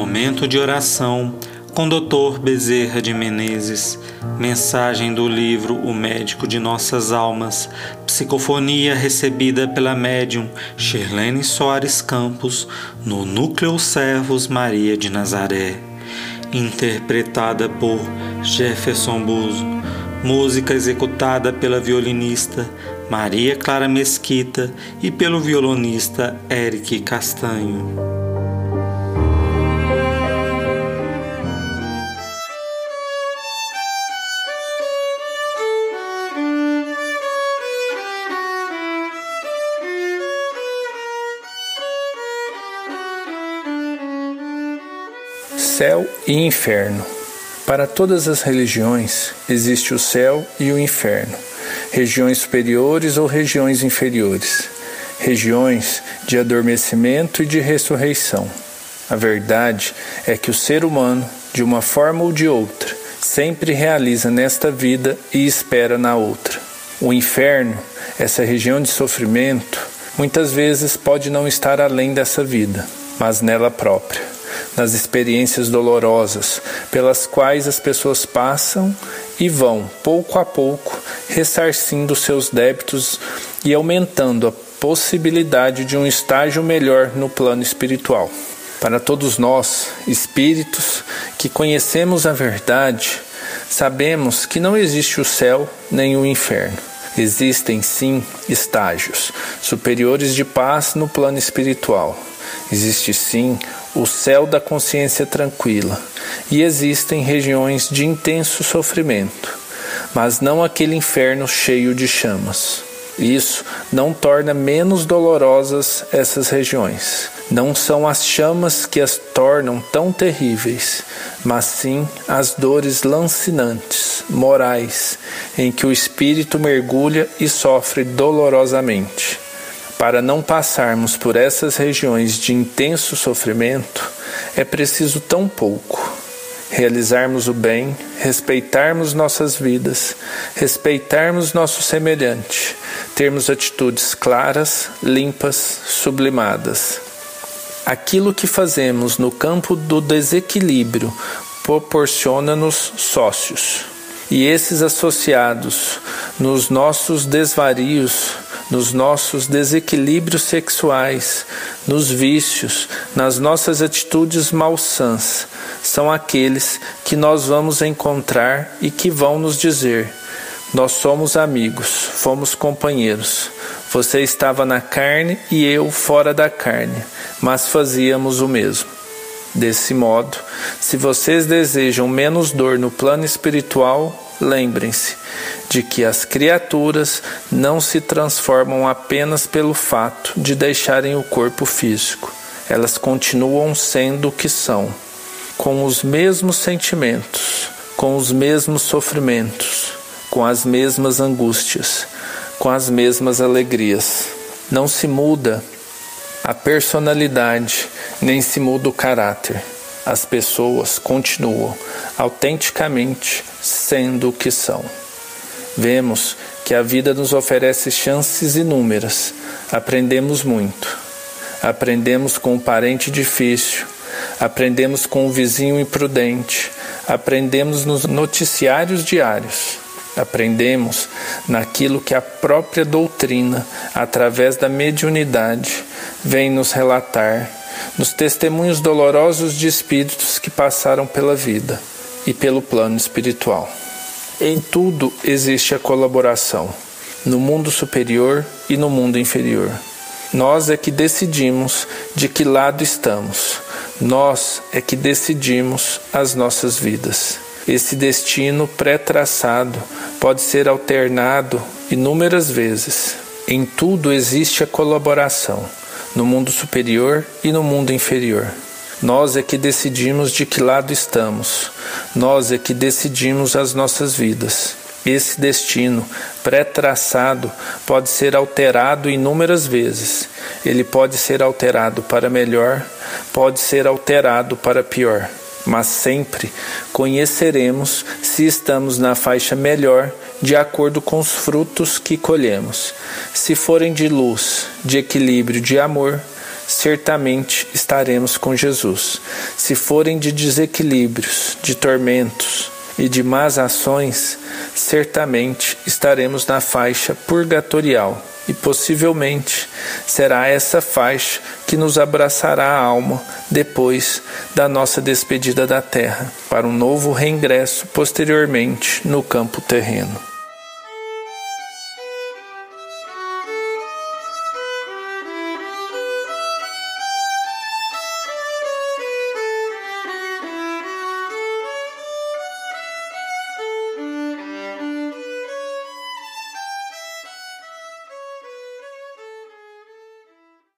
Momento de oração com Dr. Bezerra de Menezes. Mensagem do livro O Médico de Nossas Almas. Psicofonia recebida pela médium Shirlene Soares Campos no Núcleo Servos Maria de Nazaré. Interpretada por Jefferson Buzo. Música executada pela violinista Maria Clara Mesquita e pelo violonista Eric Castanho. Céu e inferno. Para todas as religiões existe o céu e o inferno, regiões superiores ou regiões inferiores, regiões de adormecimento e de ressurreição. A verdade é que o ser humano, de uma forma ou de outra, sempre realiza nesta vida e espera na outra. O inferno, essa região de sofrimento, muitas vezes pode não estar além dessa vida, mas nela própria nas experiências dolorosas pelas quais as pessoas passam e vão, pouco a pouco, ressarcindo seus débitos e aumentando a possibilidade de um estágio melhor no plano espiritual. Para todos nós, espíritos que conhecemos a verdade, sabemos que não existe o céu nem o inferno. Existem sim estágios superiores de paz no plano espiritual. Existe sim o céu da consciência tranquila, e existem regiões de intenso sofrimento, mas não aquele inferno cheio de chamas. Isso não torna menos dolorosas essas regiões. Não são as chamas que as tornam tão terríveis, mas sim as dores lancinantes, morais, em que o espírito mergulha e sofre dolorosamente. Para não passarmos por essas regiões de intenso sofrimento, é preciso tão pouco. Realizarmos o bem, respeitarmos nossas vidas, respeitarmos nosso semelhante, termos atitudes claras, limpas, sublimadas. Aquilo que fazemos no campo do desequilíbrio proporciona-nos sócios. E esses associados nos nossos desvarios nos nossos desequilíbrios sexuais, nos vícios, nas nossas atitudes malsãs, são aqueles que nós vamos encontrar e que vão nos dizer: Nós somos amigos, fomos companheiros. Você estava na carne e eu fora da carne, mas fazíamos o mesmo. Desse modo, se vocês desejam menos dor no plano espiritual, lembrem-se de que as criaturas não se transformam apenas pelo fato de deixarem o corpo físico, elas continuam sendo o que são, com os mesmos sentimentos, com os mesmos sofrimentos, com as mesmas angústias, com as mesmas alegrias. Não se muda a personalidade, nem se muda o caráter. As pessoas continuam autenticamente sendo o que são. Vemos que a vida nos oferece chances inúmeras. Aprendemos muito. Aprendemos com o parente difícil, aprendemos com o vizinho imprudente, aprendemos nos noticiários diários, aprendemos naquilo que a própria doutrina, através da mediunidade, vem nos relatar, nos testemunhos dolorosos de espíritos que passaram pela vida e pelo plano espiritual. Em tudo existe a colaboração, no mundo superior e no mundo inferior. Nós é que decidimos de que lado estamos. Nós é que decidimos as nossas vidas. Esse destino pré-traçado pode ser alternado inúmeras vezes. Em tudo existe a colaboração, no mundo superior e no mundo inferior. Nós é que decidimos de que lado estamos. Nós é que decidimos as nossas vidas. Esse destino pré-traçado pode ser alterado inúmeras vezes. Ele pode ser alterado para melhor, pode ser alterado para pior, mas sempre conheceremos se estamos na faixa melhor de acordo com os frutos que colhemos. Se forem de luz, de equilíbrio, de amor, certamente estaremos com Jesus. Se forem de desequilíbrios, de tormentos e de más ações, certamente estaremos na faixa purgatorial e possivelmente será essa faixa que nos abraçará a alma depois da nossa despedida da terra, para um novo reingresso posteriormente no campo terreno.